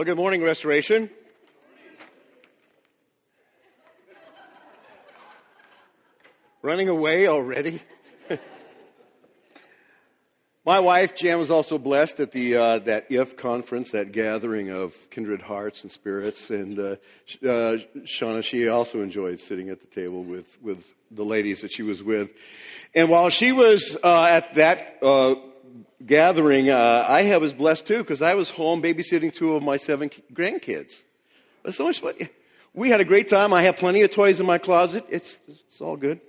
Well, good morning, Restoration. Running away already? My wife, Jan, was also blessed at the, uh, that IF conference, that gathering of kindred hearts and spirits. And uh, uh, Shauna, she also enjoyed sitting at the table with, with the ladies that she was with. And while she was uh, at that uh, gathering, uh, I was blessed too because I was home babysitting two of my seven grandkids. Was so much fun. We had a great time. I have plenty of toys in my closet. It's, it's all good.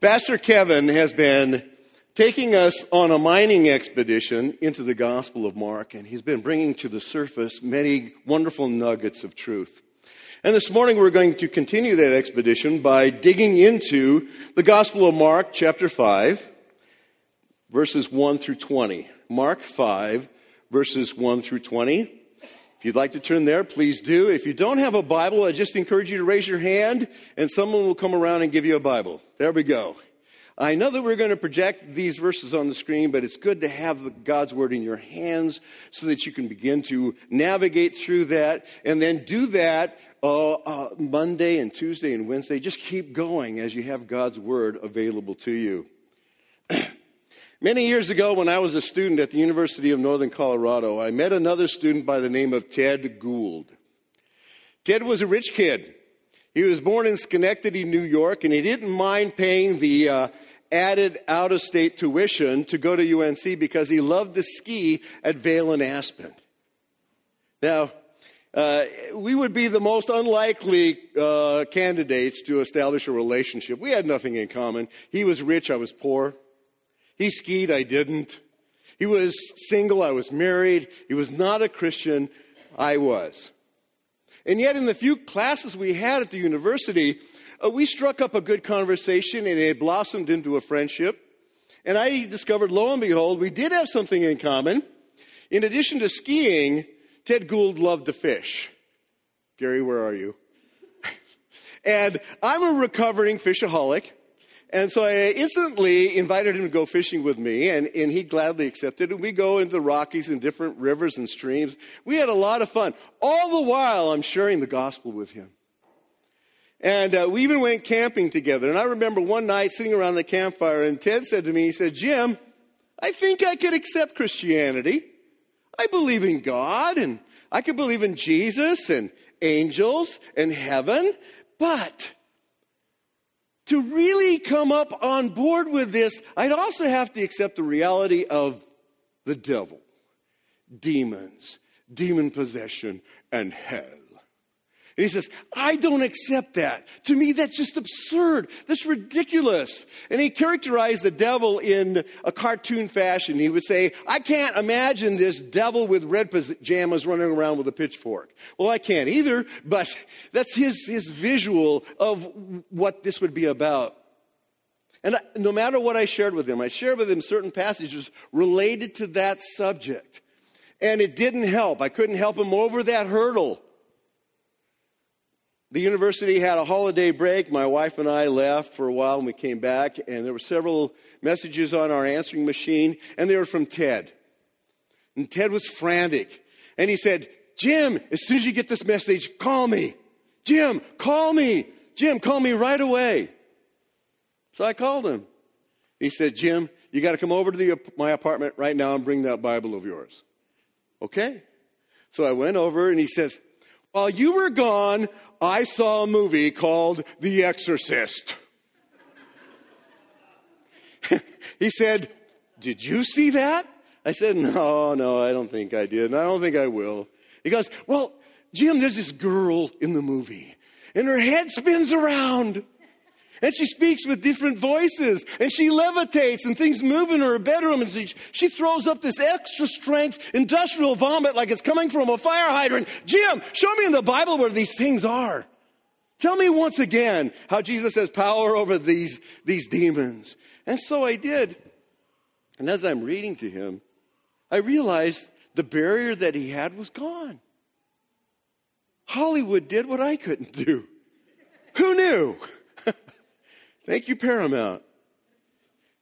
Pastor Kevin has been taking us on a mining expedition into the Gospel of Mark, and he's been bringing to the surface many wonderful nuggets of truth. And this morning we're going to continue that expedition by digging into the Gospel of Mark, chapter 5, verses 1 through 20. Mark 5, verses 1 through 20. If you'd like to turn there, please do. If you don't have a Bible, I just encourage you to raise your hand and someone will come around and give you a Bible. There we go. I know that we're going to project these verses on the screen, but it's good to have God's Word in your hands so that you can begin to navigate through that and then do that uh, uh, Monday and Tuesday and Wednesday. Just keep going as you have God's Word available to you. Many years ago, when I was a student at the University of Northern Colorado, I met another student by the name of Ted Gould. Ted was a rich kid. He was born in Schenectady, New York, and he didn't mind paying the uh, added out of state tuition to go to UNC because he loved to ski at Vail and Aspen. Now, uh, we would be the most unlikely uh, candidates to establish a relationship. We had nothing in common. He was rich, I was poor. He skied, I didn't. He was single, I was married. He was not a Christian, I was. And yet, in the few classes we had at the university, uh, we struck up a good conversation and it blossomed into a friendship. And I discovered, lo and behold, we did have something in common. In addition to skiing, Ted Gould loved to fish. Gary, where are you? and I'm a recovering fishaholic. And so I instantly invited him to go fishing with me, and, and he gladly accepted. And we go into the Rockies and different rivers and streams. We had a lot of fun. All the while, I'm sharing the gospel with him. And uh, we even went camping together. And I remember one night sitting around the campfire, and Ted said to me, he said, Jim, I think I could accept Christianity. I believe in God, and I could believe in Jesus and angels and heaven, but to really come up on board with this, I'd also have to accept the reality of the devil, demons, demon possession, and hell. And he says, I don't accept that. To me, that's just absurd. That's ridiculous. And he characterized the devil in a cartoon fashion. He would say, I can't imagine this devil with red pajamas running around with a pitchfork. Well, I can't either, but that's his, his visual of what this would be about. And no matter what I shared with him, I shared with him certain passages related to that subject. And it didn't help. I couldn't help him over that hurdle. The university had a holiday break. My wife and I left for a while and we came back, and there were several messages on our answering machine, and they were from Ted. And Ted was frantic. And he said, Jim, as soon as you get this message, call me. Jim, call me. Jim, call me right away. So I called him. He said, Jim, you got to come over to the, my apartment right now and bring that Bible of yours. Okay. So I went over and he says, while you were gone, I saw a movie called The Exorcist. he said, Did you see that? I said, No, no, I don't think I did, and I don't think I will. He goes, Well, Jim, there's this girl in the movie, and her head spins around. And she speaks with different voices and she levitates and things move in her bedroom and she, she throws up this extra strength industrial vomit like it's coming from a fire hydrant. Jim, show me in the Bible where these things are. Tell me once again how Jesus has power over these, these demons. And so I did. And as I'm reading to him, I realized the barrier that he had was gone. Hollywood did what I couldn't do. Who knew? Thank you, Paramount.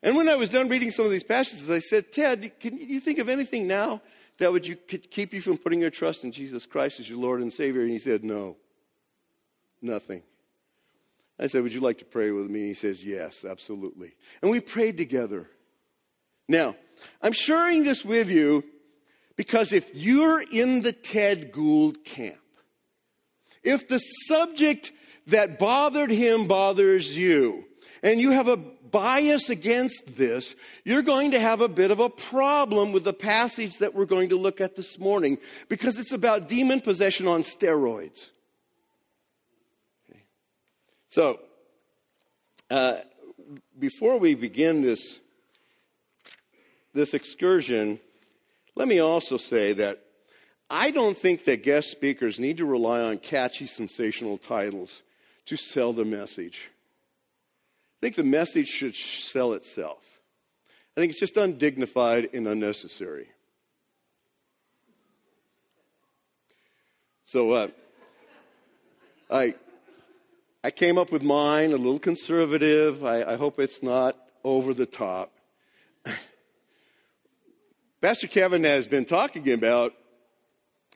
And when I was done reading some of these passages, I said, Ted, can you think of anything now that would you, keep you from putting your trust in Jesus Christ as your Lord and Savior? And he said, No, nothing. I said, Would you like to pray with me? And He says, Yes, absolutely. And we prayed together. Now, I'm sharing this with you because if you're in the Ted Gould camp, if the subject that bothered him bothers you, and you have a bias against this, you're going to have a bit of a problem with the passage that we're going to look at this morning because it's about demon possession on steroids. Okay. So, uh, before we begin this, this excursion, let me also say that I don't think that guest speakers need to rely on catchy, sensational titles to sell the message. I think the message should sell itself. I think it's just undignified and unnecessary. So uh, I, I came up with mine, a little conservative. I, I hope it's not over the top. Pastor Kevin has been talking about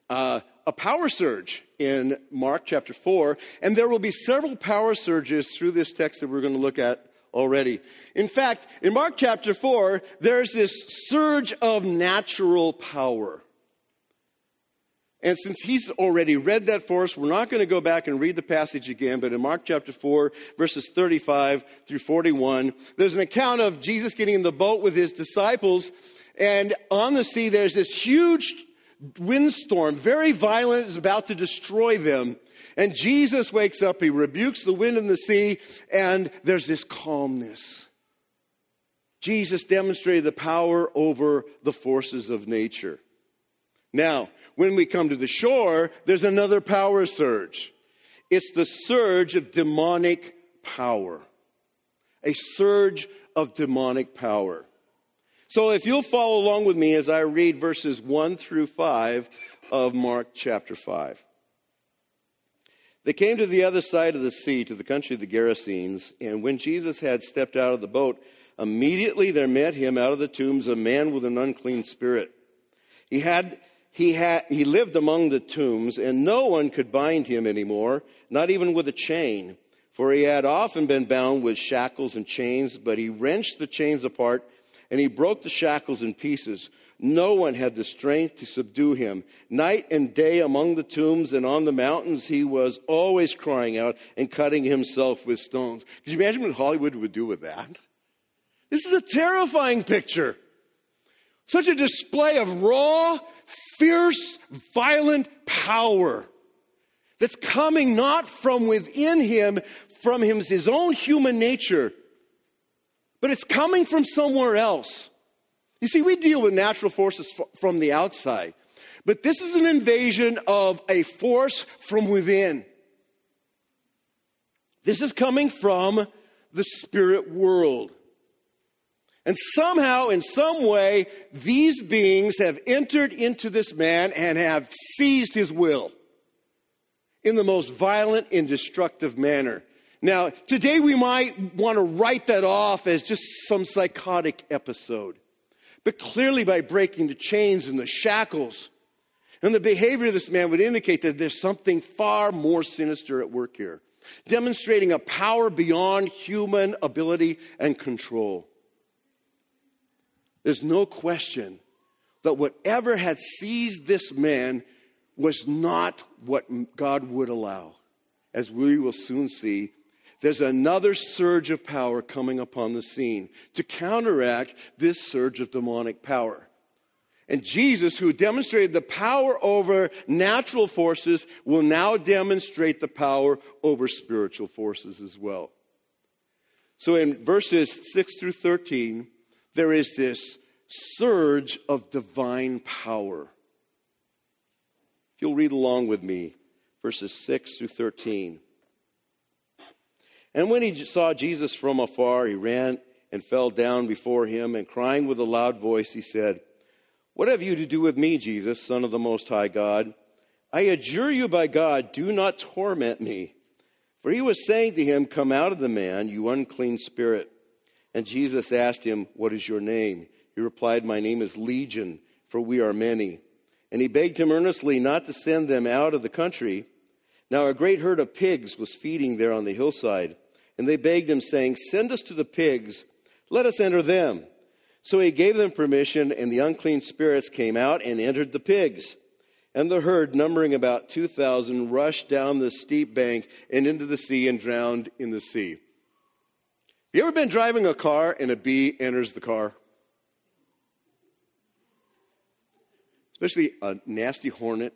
uh, a power surge in Mark chapter 4, and there will be several power surges through this text that we're going to look at already. In fact, in Mark chapter 4, there's this surge of natural power. And since he's already read that for us, we're not going to go back and read the passage again, but in Mark chapter 4, verses 35 through 41, there's an account of Jesus getting in the boat with his disciples, and on the sea there's this huge windstorm, very violent, is about to destroy them. And Jesus wakes up, he rebukes the wind and the sea, and there's this calmness. Jesus demonstrated the power over the forces of nature. Now, when we come to the shore, there's another power surge. It's the surge of demonic power. A surge of demonic power. So if you'll follow along with me as I read verses 1 through 5 of Mark chapter 5. They came to the other side of the sea, to the country of the Gerasenes, and when Jesus had stepped out of the boat, immediately there met him out of the tombs a man with an unclean spirit. He had he had he lived among the tombs, and no one could bind him anymore, not even with a chain, for he had often been bound with shackles and chains, but he wrenched the chains apart and he broke the shackles in pieces. No one had the strength to subdue him. Night and day among the tombs and on the mountains, he was always crying out and cutting himself with stones. Could you imagine what Hollywood would do with that? This is a terrifying picture. Such a display of raw, fierce, violent power that's coming not from within him, from his own human nature, but it's coming from somewhere else. You see, we deal with natural forces from the outside, but this is an invasion of a force from within. This is coming from the spirit world. And somehow, in some way, these beings have entered into this man and have seized his will in the most violent and destructive manner. Now, today we might want to write that off as just some psychotic episode. But clearly, by breaking the chains and the shackles, and the behavior of this man would indicate that there's something far more sinister at work here, demonstrating a power beyond human ability and control. There's no question that whatever had seized this man was not what God would allow, as we will soon see there's another surge of power coming upon the scene to counteract this surge of demonic power. And Jesus, who demonstrated the power over natural forces, will now demonstrate the power over spiritual forces as well. So in verses 6 through 13, there is this surge of divine power. If you'll read along with me, verses 6 through 13. And when he saw Jesus from afar, he ran and fell down before him, and crying with a loud voice, he said, What have you to do with me, Jesus, Son of the Most High God? I adjure you by God, do not torment me. For he was saying to him, Come out of the man, you unclean spirit. And Jesus asked him, What is your name? He replied, My name is Legion, for we are many. And he begged him earnestly not to send them out of the country. Now a great herd of pigs was feeding there on the hillside. And they begged him, saying, Send us to the pigs, let us enter them. So he gave them permission, and the unclean spirits came out and entered the pigs. And the herd, numbering about 2,000, rushed down the steep bank and into the sea and drowned in the sea. Have You ever been driving a car and a bee enters the car? Especially a nasty hornet.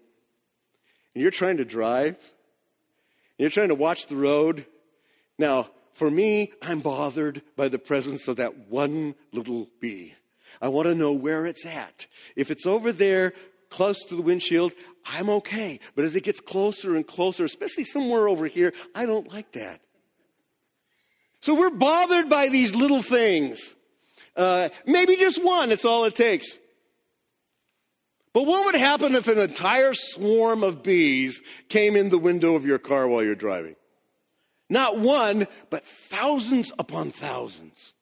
And you're trying to drive, and you're trying to watch the road. Now, for me, I'm bothered by the presence of that one little bee. I want to know where it's at. If it's over there close to the windshield, I'm okay. But as it gets closer and closer, especially somewhere over here, I don't like that. So we're bothered by these little things. Uh, maybe just one, it's all it takes. But what would happen if an entire swarm of bees came in the window of your car while you're driving? Not one, but thousands upon thousands.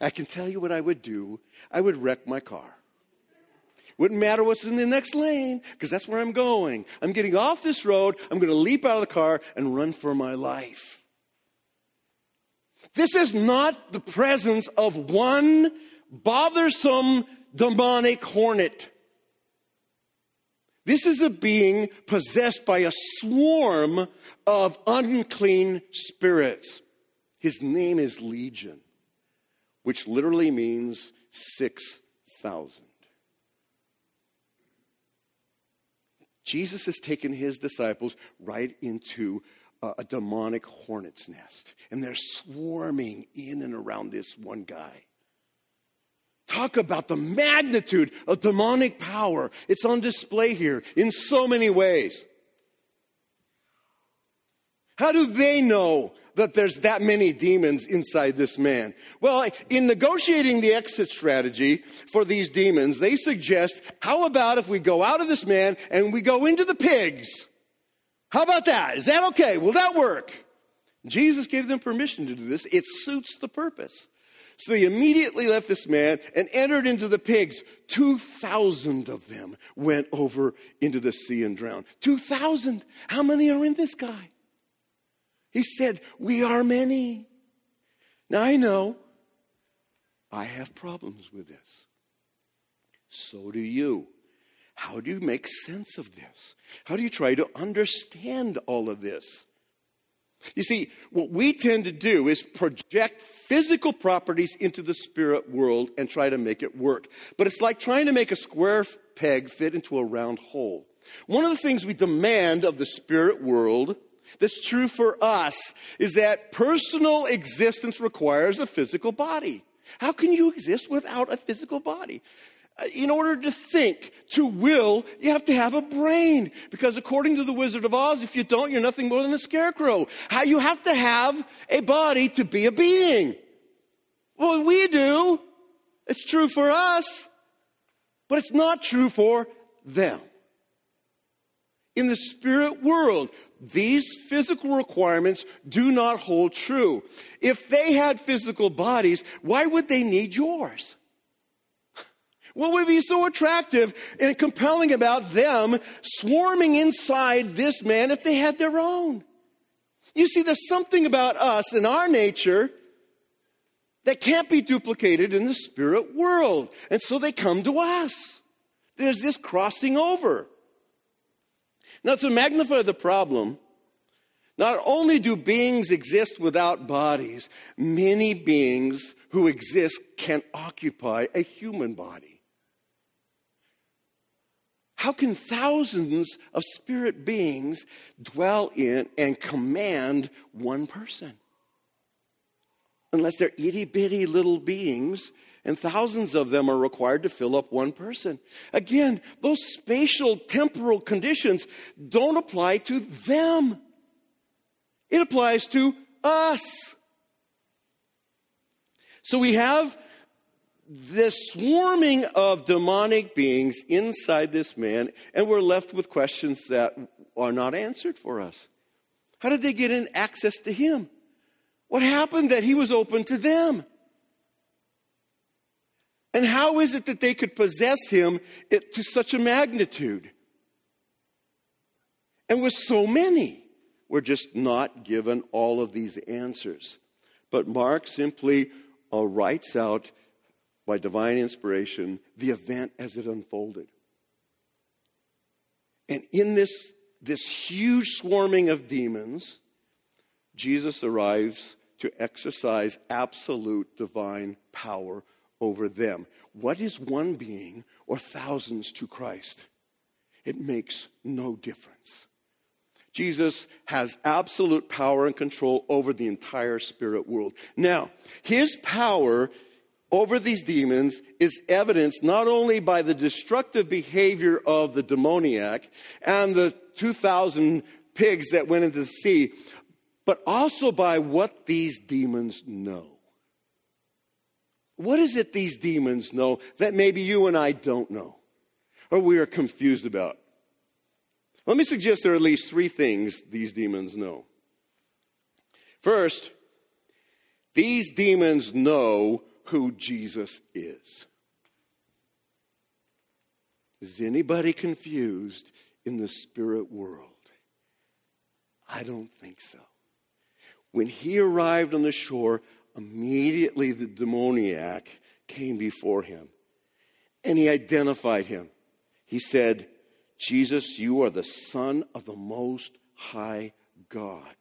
I can tell you what I would do. I would wreck my car. Wouldn't matter what's in the next lane, because that's where I'm going. I'm getting off this road. I'm going to leap out of the car and run for my life. This is not the presence of one bothersome demonic hornet. This is a being possessed by a swarm of unclean spirits. His name is Legion, which literally means 6,000. Jesus has taken his disciples right into a, a demonic hornet's nest, and they're swarming in and around this one guy. Talk about the magnitude of demonic power. It's on display here in so many ways. How do they know that there's that many demons inside this man? Well, in negotiating the exit strategy for these demons, they suggest how about if we go out of this man and we go into the pigs? How about that? Is that okay? Will that work? Jesus gave them permission to do this. It suits the purpose. So they immediately left this man and entered into the pigs. 2,000 of them went over into the sea and drowned. 2,000. How many are in this guy? He said, We are many. Now I know I have problems with this. So do you. How do you make sense of this? How do you try to understand all of this? You see, what we tend to do is project physical properties into the spirit world and try to make it work. But it's like trying to make a square peg fit into a round hole. One of the things we demand of the spirit world that's true for us is that personal existence requires a physical body. How can you exist without a physical body? In order to think, to will, you have to have a brain. Because according to the Wizard of Oz, if you don't, you're nothing more than a scarecrow. How you have to have a body to be a being. Well, we do. It's true for us, but it's not true for them. In the spirit world, these physical requirements do not hold true. If they had physical bodies, why would they need yours? What would be so attractive and compelling about them swarming inside this man if they had their own? You see, there's something about us and our nature that can't be duplicated in the spirit world. And so they come to us. There's this crossing over. Now, to magnify the problem, not only do beings exist without bodies, many beings who exist can't occupy a human body. How can thousands of spirit beings dwell in and command one person? Unless they're itty bitty little beings, and thousands of them are required to fill up one person. Again, those spatial temporal conditions don't apply to them, it applies to us. So we have this swarming of demonic beings inside this man, and we're left with questions that are not answered for us. How did they get in access to him? What happened that he was open to them? And how is it that they could possess him to such a magnitude? And with so many, we're just not given all of these answers. But Mark simply uh, writes out by divine inspiration the event as it unfolded. And in this, this huge swarming of demons, Jesus arrives to exercise absolute divine power over them. What is one being or thousands to Christ? It makes no difference. Jesus has absolute power and control over the entire spirit world. Now, his power over these demons is evidenced not only by the destructive behavior of the demoniac and the 2,000 pigs that went into the sea, but also by what these demons know. What is it these demons know that maybe you and I don't know or we are confused about? Let me suggest there are at least three things these demons know. First, these demons know who Jesus is. Is anybody confused in the spirit world? I don't think so. When he arrived on the shore, immediately the demoniac came before him and he identified him. He said, Jesus, you are the Son of the Most High God.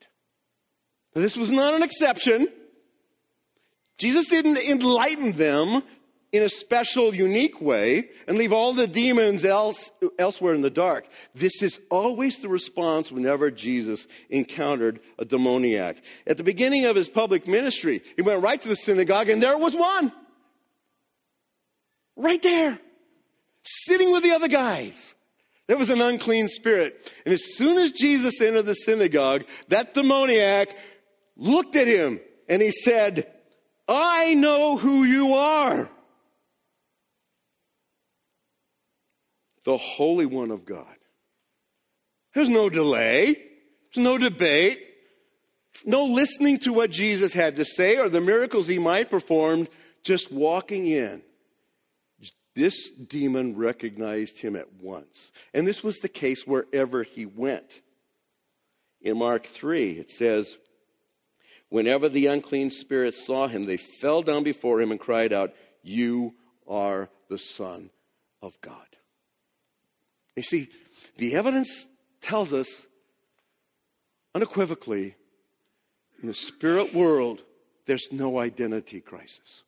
Now, this was not an exception. Jesus didn't enlighten them in a special, unique way and leave all the demons else, elsewhere in the dark. This is always the response whenever Jesus encountered a demoniac. At the beginning of his public ministry, he went right to the synagogue and there was one. Right there. Sitting with the other guys. There was an unclean spirit. And as soon as Jesus entered the synagogue, that demoniac looked at him and he said, I know who you are. the Holy One of God. There's no delay, there's no debate, no listening to what Jesus had to say or the miracles he might perform, just walking in. This demon recognized him at once. And this was the case wherever he went. In Mark 3, it says, Whenever the unclean spirits saw him, they fell down before him and cried out, You are the Son of God. You see, the evidence tells us unequivocally in the spirit world, there's no identity crisis.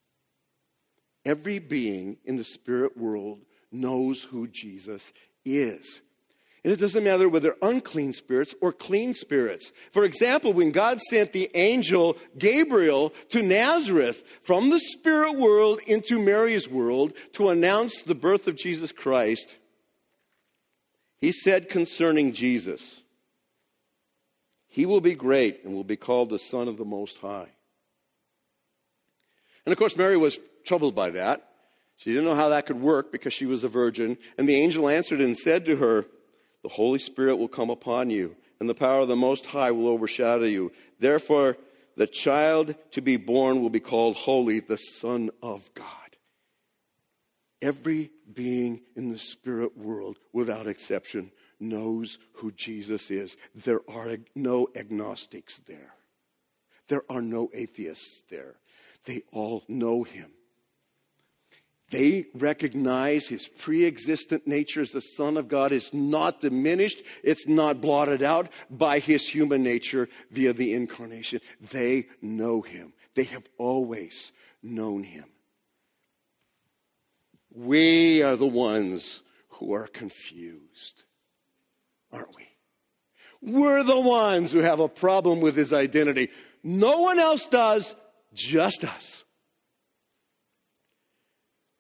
Every being in the spirit world knows who Jesus is. And it doesn't matter whether unclean spirits or clean spirits. For example, when God sent the angel Gabriel to Nazareth from the spirit world into Mary's world to announce the birth of Jesus Christ, he said concerning Jesus, He will be great and will be called the Son of the Most High. And of course, Mary was troubled by that. She didn't know how that could work because she was a virgin. And the angel answered and said to her, The Holy Spirit will come upon you, and the power of the Most High will overshadow you. Therefore, the child to be born will be called Holy, the Son of God. Every being in the spirit world, without exception, knows who Jesus is. There are no agnostics there, there are no atheists there. They all know him. They recognize his pre existent nature as the Son of God is not diminished, it's not blotted out by his human nature via the incarnation. They know him, they have always known him. We are the ones who are confused, aren't we? We're the ones who have a problem with his identity. No one else does, just us.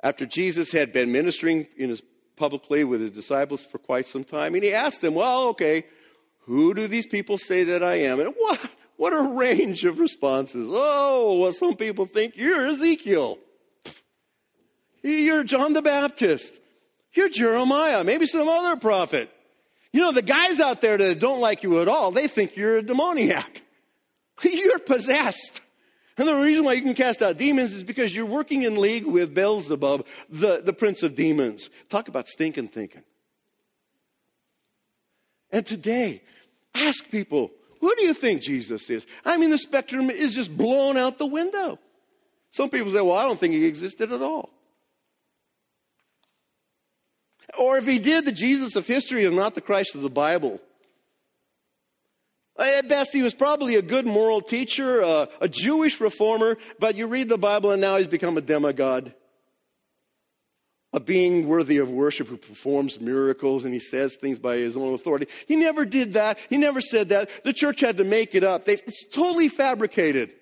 After Jesus had been ministering in his publicly with his disciples for quite some time, and he asked them, Well, okay, who do these people say that I am? And what, what a range of responses. Oh, well, some people think you're Ezekiel. You're John the Baptist. You're Jeremiah, maybe some other prophet. You know, the guys out there that don't like you at all, they think you're a demoniac. You're possessed. And the reason why you can cast out demons is because you're working in league with Beelzebub, the, the prince of demons. Talk about stinking thinking. And today, ask people, who do you think Jesus is? I mean, the spectrum is just blown out the window. Some people say, well, I don't think he existed at all. Or if he did, the Jesus of history is not the Christ of the Bible. At best, he was probably a good moral teacher, a, a Jewish reformer, but you read the Bible and now he's become a demigod a being worthy of worship who performs miracles and he says things by his own authority. He never did that. He never said that. The church had to make it up. They, it's totally fabricated.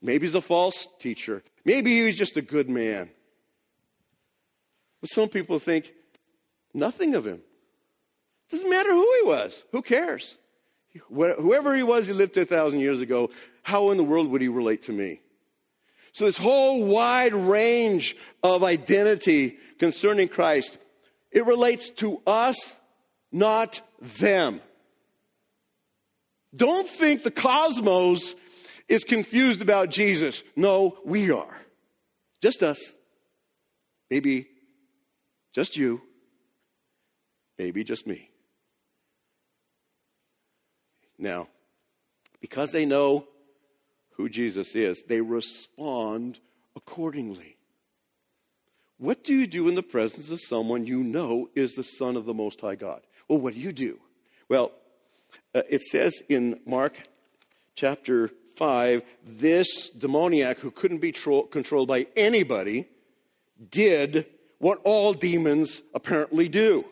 Maybe he's a false teacher. Maybe he was just a good man. But some people think nothing of him. Doesn't matter who he was. Who cares? Whoever he was, he lived 2,000 years ago. How in the world would he relate to me? So, this whole wide range of identity concerning Christ, it relates to us, not them. Don't think the cosmos is confused about Jesus. No, we are. Just us. Maybe just you. Maybe just me. Now, because they know who Jesus is, they respond accordingly. What do you do in the presence of someone you know is the Son of the Most High God? Well, what do you do? Well, uh, it says in Mark chapter 5 this demoniac who couldn't be tro- controlled by anybody did what all demons apparently do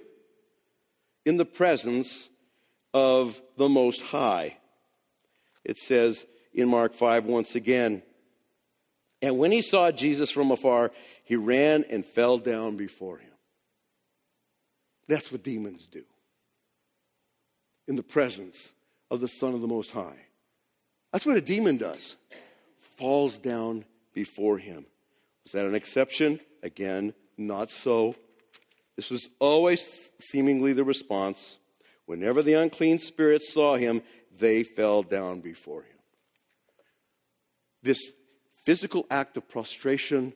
in the presence of the Most High. It says, in Mark 5 once again. And when he saw Jesus from afar, he ran and fell down before him. That's what demons do in the presence of the Son of the Most High. That's what a demon does falls down before him. Was that an exception? Again, not so. This was always seemingly the response. Whenever the unclean spirits saw him, they fell down before him. This physical act of prostration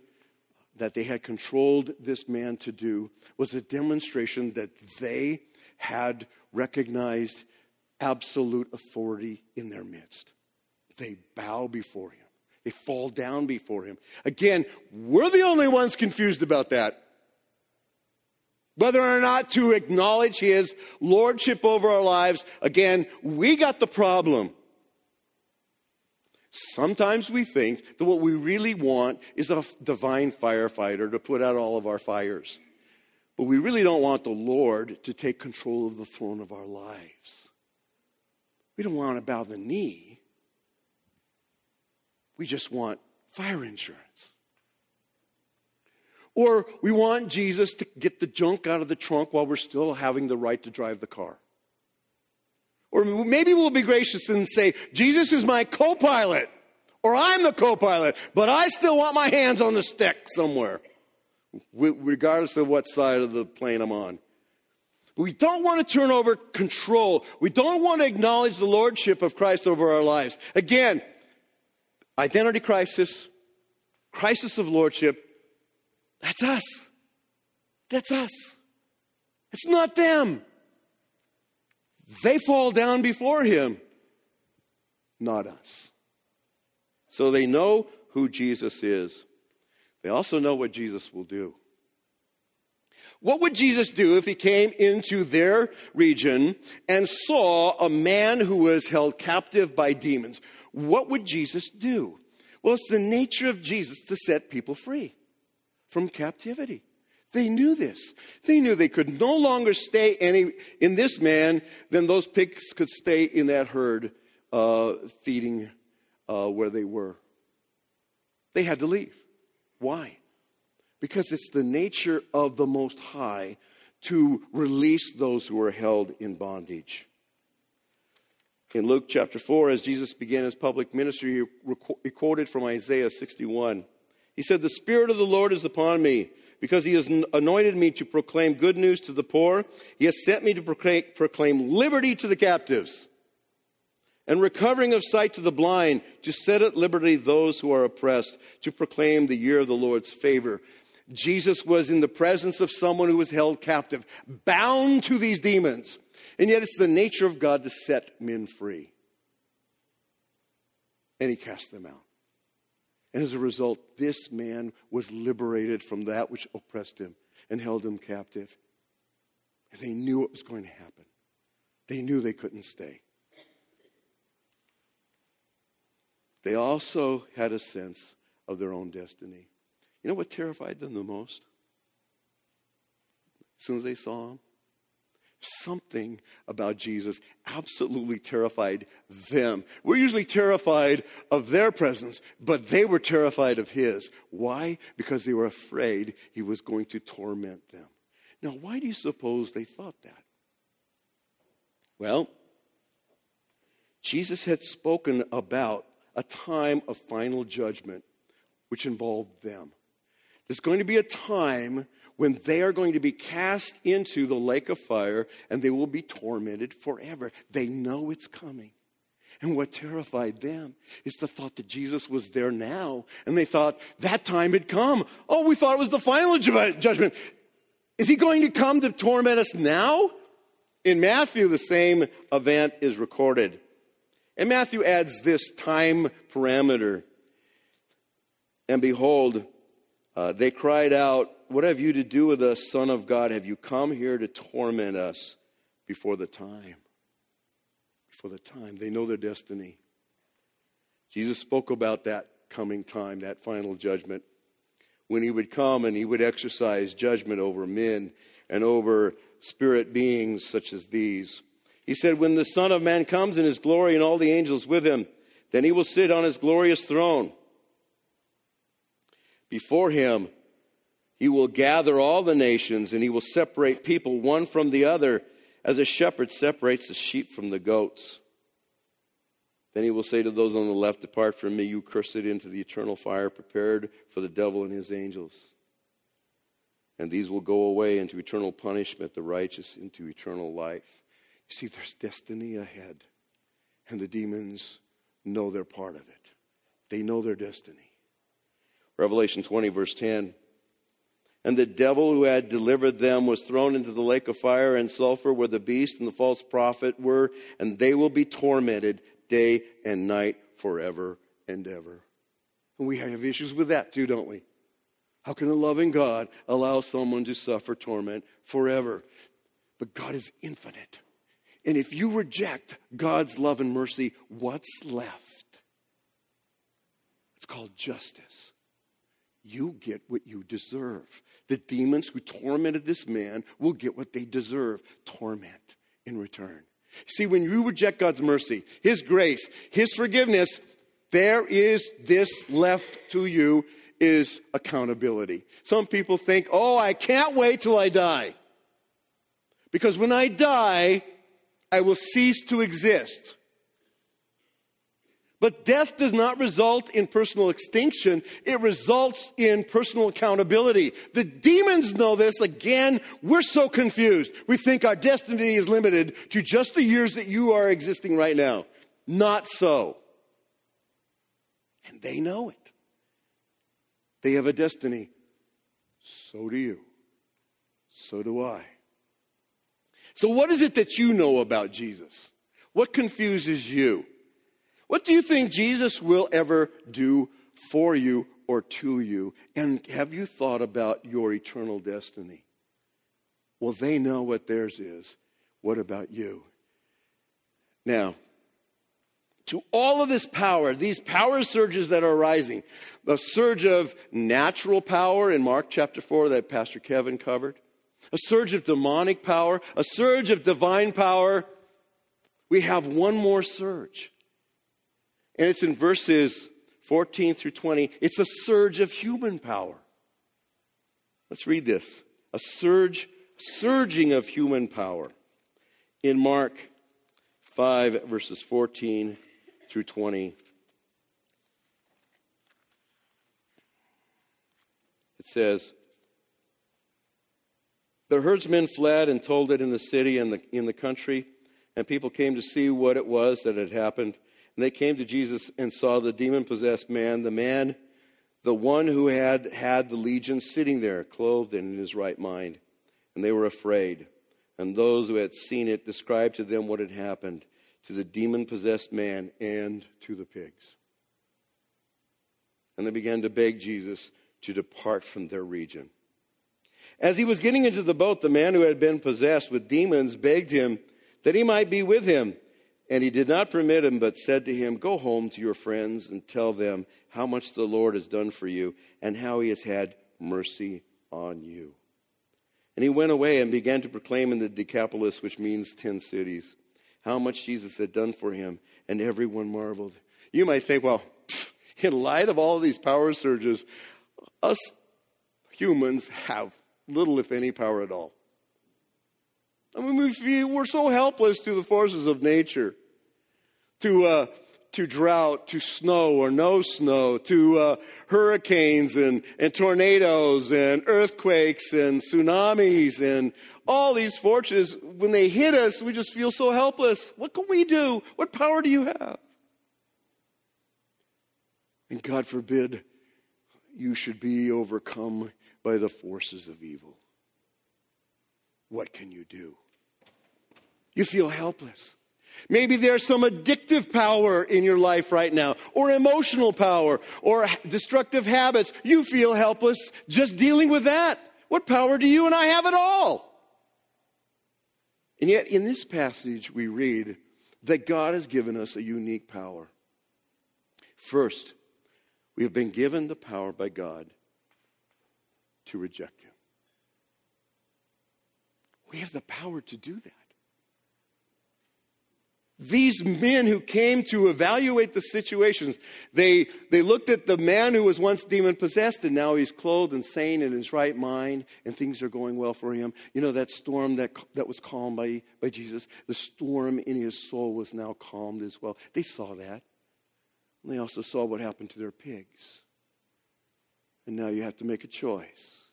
that they had controlled this man to do was a demonstration that they had recognized absolute authority in their midst. They bow before him, they fall down before him. Again, we're the only ones confused about that. Whether or not to acknowledge his lordship over our lives, again, we got the problem. Sometimes we think that what we really want is a divine firefighter to put out all of our fires. But we really don't want the Lord to take control of the throne of our lives. We don't want to bow the knee. We just want fire insurance. Or we want Jesus to get the junk out of the trunk while we're still having the right to drive the car. Or maybe we'll be gracious and say, Jesus is my co pilot, or I'm the co pilot, but I still want my hands on the stick somewhere, regardless of what side of the plane I'm on. We don't want to turn over control. We don't want to acknowledge the lordship of Christ over our lives. Again, identity crisis, crisis of lordship, that's us. That's us. It's not them. They fall down before him, not us. So they know who Jesus is. They also know what Jesus will do. What would Jesus do if he came into their region and saw a man who was held captive by demons? What would Jesus do? Well, it's the nature of Jesus to set people free from captivity. They knew this. They knew they could no longer stay any in this man than those pigs could stay in that herd uh, feeding uh, where they were. They had to leave. Why? Because it's the nature of the Most High to release those who are held in bondage. In Luke chapter 4, as Jesus began his public ministry, he quoted from Isaiah 61. He said, The Spirit of the Lord is upon me because he has anointed me to proclaim good news to the poor. He has sent me to proclaim liberty to the captives and recovering of sight to the blind, to set at liberty those who are oppressed, to proclaim the year of the Lord's favor. Jesus was in the presence of someone who was held captive, bound to these demons. And yet it's the nature of God to set men free. And he cast them out. And as a result, this man was liberated from that which oppressed him and held him captive. And they knew what was going to happen. They knew they couldn't stay. They also had a sense of their own destiny. You know what terrified them the most? As soon as they saw him, something about Jesus absolutely terrified them. We're usually terrified of their presence, but they were terrified of his. Why? Because they were afraid he was going to torment them. Now, why do you suppose they thought that? Well, Jesus had spoken about a time of final judgment which involved them. There's going to be a time when they are going to be cast into the lake of fire and they will be tormented forever. They know it's coming. And what terrified them is the thought that Jesus was there now. And they thought that time had come. Oh, we thought it was the final ju- judgment. Is he going to come to torment us now? In Matthew, the same event is recorded. And Matthew adds this time parameter. And behold, uh, they cried out, What have you to do with us, Son of God? Have you come here to torment us before the time? Before the time. They know their destiny. Jesus spoke about that coming time, that final judgment, when he would come and he would exercise judgment over men and over spirit beings such as these. He said, When the Son of Man comes in his glory and all the angels with him, then he will sit on his glorious throne. Before him, he will gather all the nations and he will separate people one from the other as a shepherd separates the sheep from the goats. Then he will say to those on the left, Depart from me, you cursed, into the eternal fire prepared for the devil and his angels. And these will go away into eternal punishment, the righteous into eternal life. You see, there's destiny ahead, and the demons know they're part of it. They know their destiny. Revelation 20, verse 10. And the devil who had delivered them was thrown into the lake of fire and sulfur where the beast and the false prophet were, and they will be tormented day and night forever and ever. And we have issues with that too, don't we? How can a loving God allow someone to suffer torment forever? But God is infinite. And if you reject God's love and mercy, what's left? It's called justice you get what you deserve. The demons who tormented this man will get what they deserve torment in return. See, when you reject God's mercy, His grace, His forgiveness, there is this left to you is accountability. Some people think, oh, I can't wait till I die. Because when I die, I will cease to exist. But death does not result in personal extinction, it results in personal accountability. The demons know this. Again, we're so confused. We think our destiny is limited to just the years that you are existing right now. Not so. And they know it. They have a destiny. So do you. So do I. So, what is it that you know about Jesus? What confuses you? What do you think Jesus will ever do for you or to you? And have you thought about your eternal destiny? Well, they know what theirs is. What about you? Now, to all of this power, these power surges that are rising, the surge of natural power in Mark chapter 4 that Pastor Kevin covered, a surge of demonic power, a surge of divine power, we have one more surge. And it's in verses 14 through 20. It's a surge of human power. Let's read this. A surge, surging of human power. In Mark 5, verses 14 through 20. It says, The herdsmen fled and told it in the city and the, in the country and people came to see what it was that had happened. And they came to Jesus and saw the demon possessed man, the man, the one who had had the legion, sitting there, clothed and in his right mind. And they were afraid. And those who had seen it described to them what had happened to the demon possessed man and to the pigs. And they began to beg Jesus to depart from their region. As he was getting into the boat, the man who had been possessed with demons begged him that he might be with him. And he did not permit him, but said to him, Go home to your friends and tell them how much the Lord has done for you and how he has had mercy on you. And he went away and began to proclaim in the Decapolis, which means ten cities, how much Jesus had done for him, and everyone marveled. You might think, well, in light of all these power surges, us humans have little, if any, power at all. I mean, we we're so helpless to the forces of nature, to, uh, to drought, to snow or no snow, to uh, hurricanes and, and tornadoes and earthquakes and tsunamis and all these forces. When they hit us, we just feel so helpless. What can we do? What power do you have? And God forbid you should be overcome by the forces of evil. What can you do? You feel helpless. Maybe there's some addictive power in your life right now, or emotional power, or destructive habits. You feel helpless just dealing with that. What power do you and I have at all? And yet, in this passage, we read that God has given us a unique power. First, we have been given the power by God to reject Him. We have the power to do that. These men who came to evaluate the situations, they, they looked at the man who was once demon possessed and now he's clothed and sane in his right mind and things are going well for him. You know, that storm that, that was calmed by, by Jesus, the storm in his soul was now calmed as well. They saw that. And they also saw what happened to their pigs. And now you have to make a choice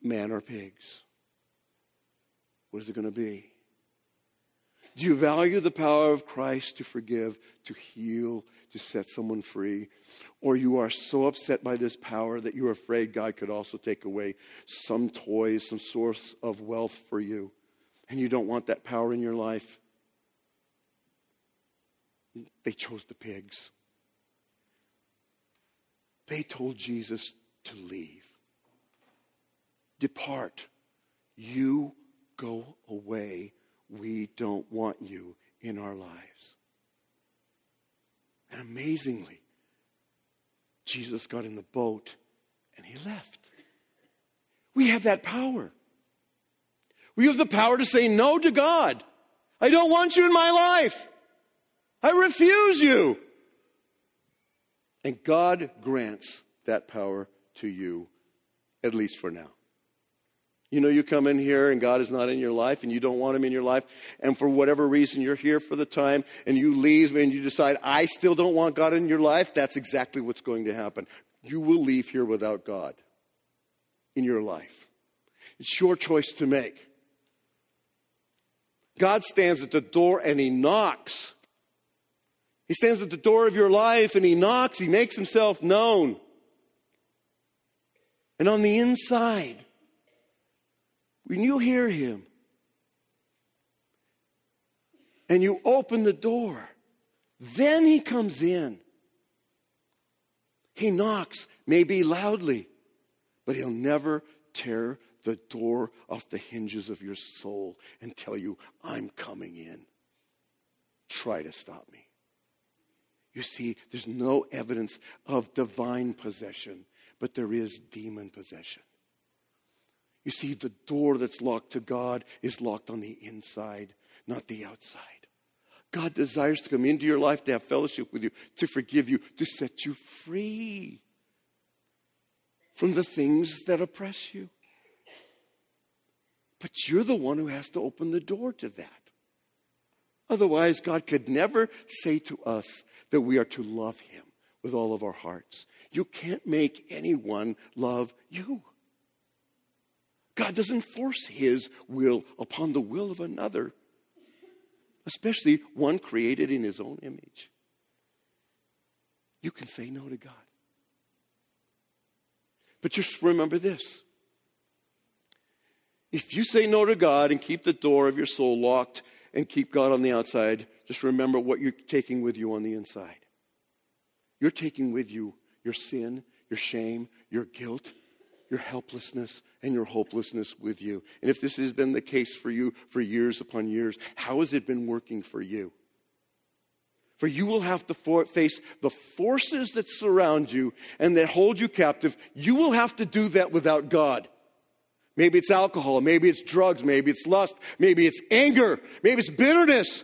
man or pigs. What is it going to be? Do you value the power of Christ to forgive, to heal, to set someone free? Or you are so upset by this power that you're afraid God could also take away some toys, some source of wealth for you, and you don't want that power in your life? They chose the pigs. They told Jesus to leave. Depart. You go away we don't want you in our lives. And amazingly, Jesus got in the boat and he left. We have that power. We have the power to say no to God. I don't want you in my life. I refuse you. And God grants that power to you, at least for now. You know, you come in here and God is not in your life and you don't want Him in your life, and for whatever reason you're here for the time and you leave and you decide, I still don't want God in your life, that's exactly what's going to happen. You will leave here without God in your life. It's your choice to make. God stands at the door and He knocks. He stands at the door of your life and He knocks, He makes Himself known. And on the inside, when you hear him and you open the door, then he comes in. He knocks, maybe loudly, but he'll never tear the door off the hinges of your soul and tell you, I'm coming in. Try to stop me. You see, there's no evidence of divine possession, but there is demon possession. You see, the door that's locked to God is locked on the inside, not the outside. God desires to come into your life to have fellowship with you, to forgive you, to set you free from the things that oppress you. But you're the one who has to open the door to that. Otherwise, God could never say to us that we are to love Him with all of our hearts. You can't make anyone love you. God doesn't force his will upon the will of another. especially one created in his own image, you can say no to God. But just remember this if you say no to God and keep the door of your soul locked and keep God on the outside, just remember what you're taking with you on the inside. You're taking with you your sin, your shame, your guilt, your helplessness, and your hopelessness with you. And if this has been the case for you for years upon years, how has it been working for you? For you will have to for- face the forces that surround you and that hold you captive. You will have to do that without God. Maybe it's alcohol, maybe it's drugs, maybe it's lust, maybe it's anger, maybe it's bitterness.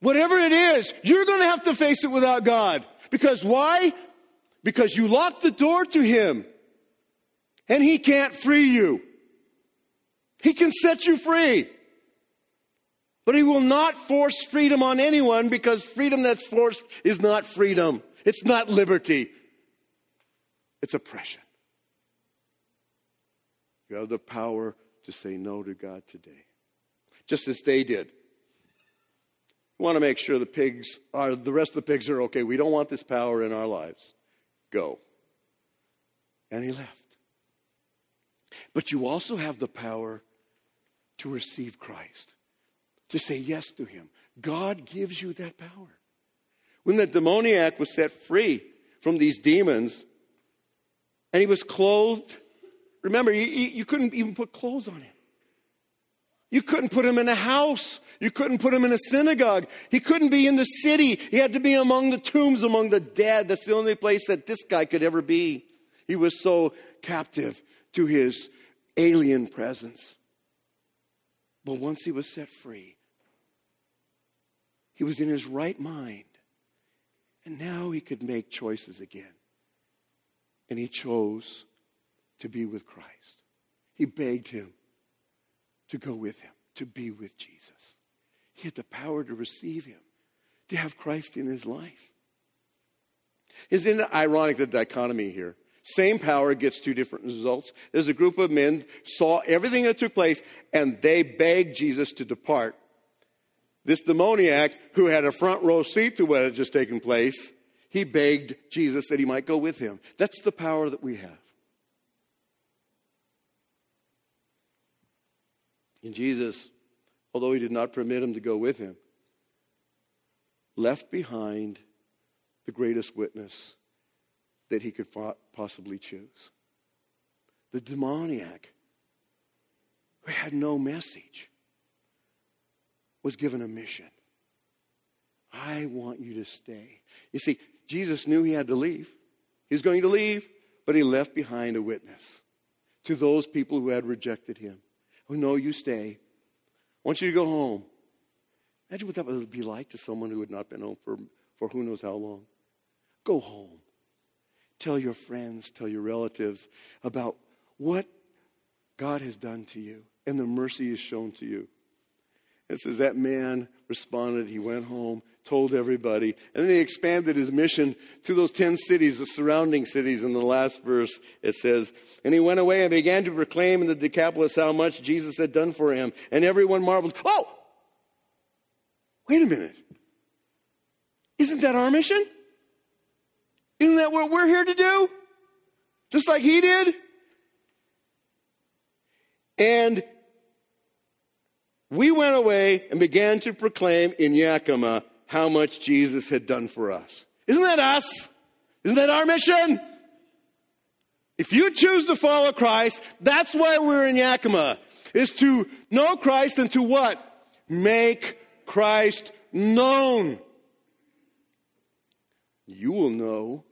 Whatever it is, you're going to have to face it without God. Because why? Because you locked the door to Him and He can't free you. He can set you free. But He will not force freedom on anyone because freedom that's forced is not freedom. It's not liberty. It's oppression. You have the power to say no to God today, just as they did. We want to make sure the pigs are, the rest of the pigs are okay. We don't want this power in our lives. Go. And he left. But you also have the power to receive Christ, to say yes to him. God gives you that power. When the demoniac was set free from these demons, and he was clothed, remember, you, you couldn't even put clothes on him. You couldn't put him in a house. You couldn't put him in a synagogue. He couldn't be in the city. He had to be among the tombs, among the dead. That's the only place that this guy could ever be. He was so captive to his alien presence. But once he was set free, he was in his right mind. And now he could make choices again. And he chose to be with Christ. He begged him to go with him, to be with Jesus. He had the power to receive him, to have Christ in his life. Isn't it ironic the dichotomy here? Same power gets two different results. There's a group of men saw everything that took place and they begged Jesus to depart. This demoniac who had a front row seat to what had just taken place, he begged Jesus that he might go with him. That's the power that we have. And Jesus, although he did not permit him to go with him, left behind the greatest witness that he could possibly choose. The demoniac, who had no message, was given a mission. I want you to stay. You see, Jesus knew he had to leave. He was going to leave, but he left behind a witness to those people who had rejected him. Oh, no, you stay. I want you to go home. Imagine what that would be like to someone who had not been home for, for who knows how long. Go home. Tell your friends, tell your relatives about what God has done to you and the mercy He's shown to you. It says that man responded. He went home, told everybody, and then he expanded his mission to those 10 cities, the surrounding cities. In the last verse, it says, And he went away and began to proclaim in the Decapolis how much Jesus had done for him. And everyone marveled, Oh, wait a minute. Isn't that our mission? Isn't that what we're here to do? Just like he did? And we went away and began to proclaim in Yakima how much Jesus had done for us. Isn't that us? Isn't that our mission? If you choose to follow Christ, that's why we're in Yakima, is to know Christ and to what? Make Christ known. You will know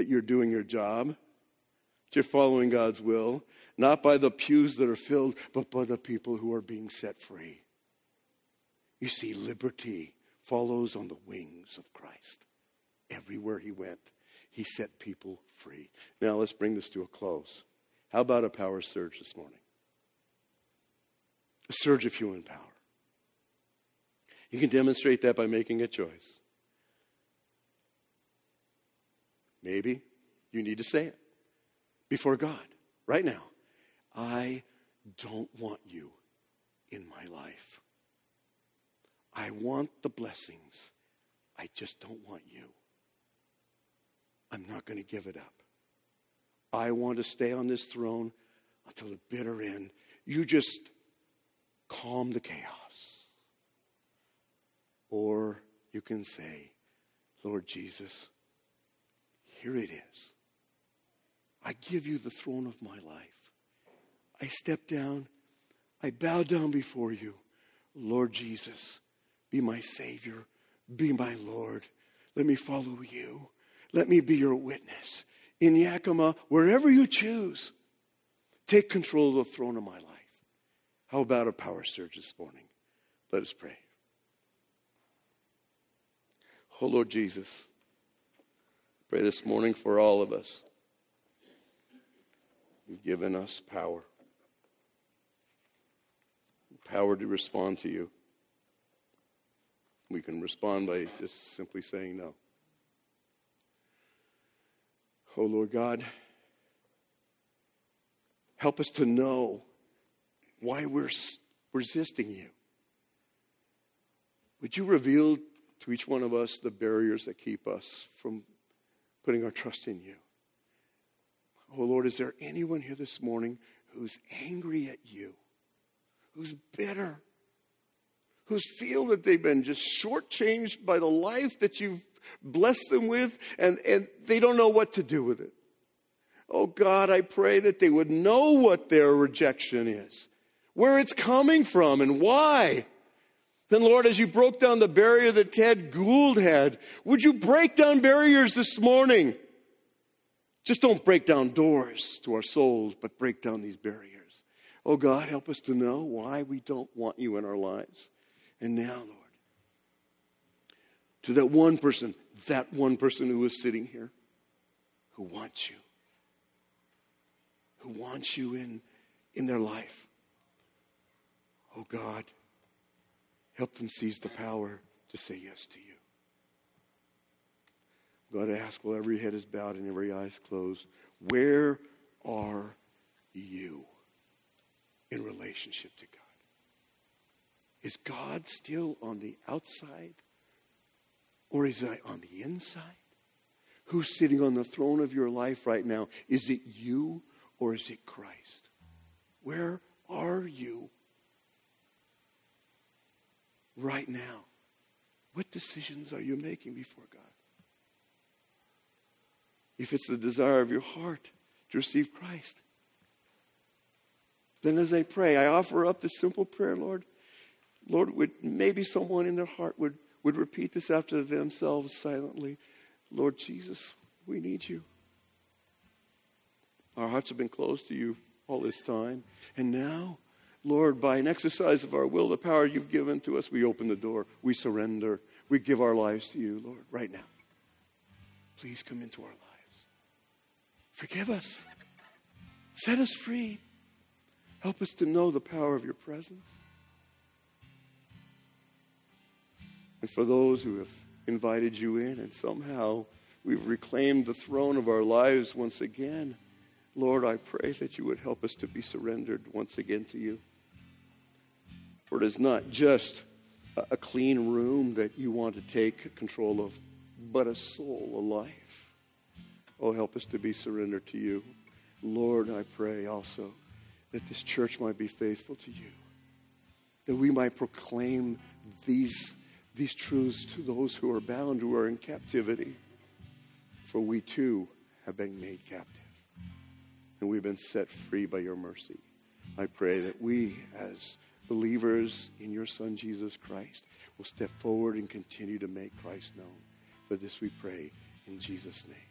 that you're doing your job, that you're following God's will, not by the pews that are filled, but by the people who are being set free. You see, liberty follows on the wings of Christ. Everywhere he went, he set people free. Now let's bring this to a close. How about a power surge this morning? A surge of human power. You can demonstrate that by making a choice. Maybe you need to say it before God right now. I don't want you in my life. I want the blessings. I just don't want you. I'm not going to give it up. I want to stay on this throne until the bitter end. You just calm the chaos. Or you can say, Lord Jesus, here it is. I give you the throne of my life. I step down. I bow down before you. Lord Jesus, be my Savior. Be my Lord. Let me follow you. Let me be your witness. In Yakima, wherever you choose, take control of the throne of my life. How about a power surge this morning? Let us pray. Oh, Lord Jesus, pray this morning for all of us. You've given us power power to respond to you. We can respond by just simply saying no. Oh, Lord God, help us to know why we're resisting you. Would you reveal to each one of us the barriers that keep us from putting our trust in you? Oh, Lord, is there anyone here this morning who's angry at you, who's bitter, who's feel that they've been just shortchanged by the life that you've blessed them with, and, and they don't know what to do with it? Oh, God, I pray that they would know what their rejection is, where it's coming from, and why. Then, Lord, as you broke down the barrier that Ted Gould had, would you break down barriers this morning? Just don't break down doors to our souls, but break down these barriers. Oh God, help us to know why we don't want you in our lives. And now, Lord, to that one person, that one person who is sitting here, who wants you, who wants you in, in their life. Oh God, help them seize the power to say yes to you. God, ask while every head is bowed and every eye is closed, where are you in relationship to God? Is God still on the outside or is I on the inside? Who's sitting on the throne of your life right now? Is it you or is it Christ? Where are you right now? What decisions are you making before God? if it's the desire of your heart to receive Christ. Then, as I pray, I offer up this simple prayer, Lord. Lord, would maybe someone in their heart would, would repeat this after themselves silently. Lord Jesus, we need you. Our hearts have been closed to you all this time. And now, Lord, by an exercise of our will, the power you've given to us, we open the door. We surrender. We give our lives to you, Lord, right now. Please come into our lives. Forgive us. Set us free. Help us to know the power of your presence. And for those who have invited you in and somehow we've reclaimed the throne of our lives once again, Lord, I pray that you would help us to be surrendered once again to you. For it is not just a clean room that you want to take control of, but a soul, a life. Oh, help us to be surrendered to you. Lord, I pray also that this church might be faithful to you, that we might proclaim these, these truths to those who are bound, who are in captivity. For we too have been made captive, and we've been set free by your mercy. I pray that we, as believers in your Son, Jesus Christ, will step forward and continue to make Christ known. For this we pray in Jesus' name.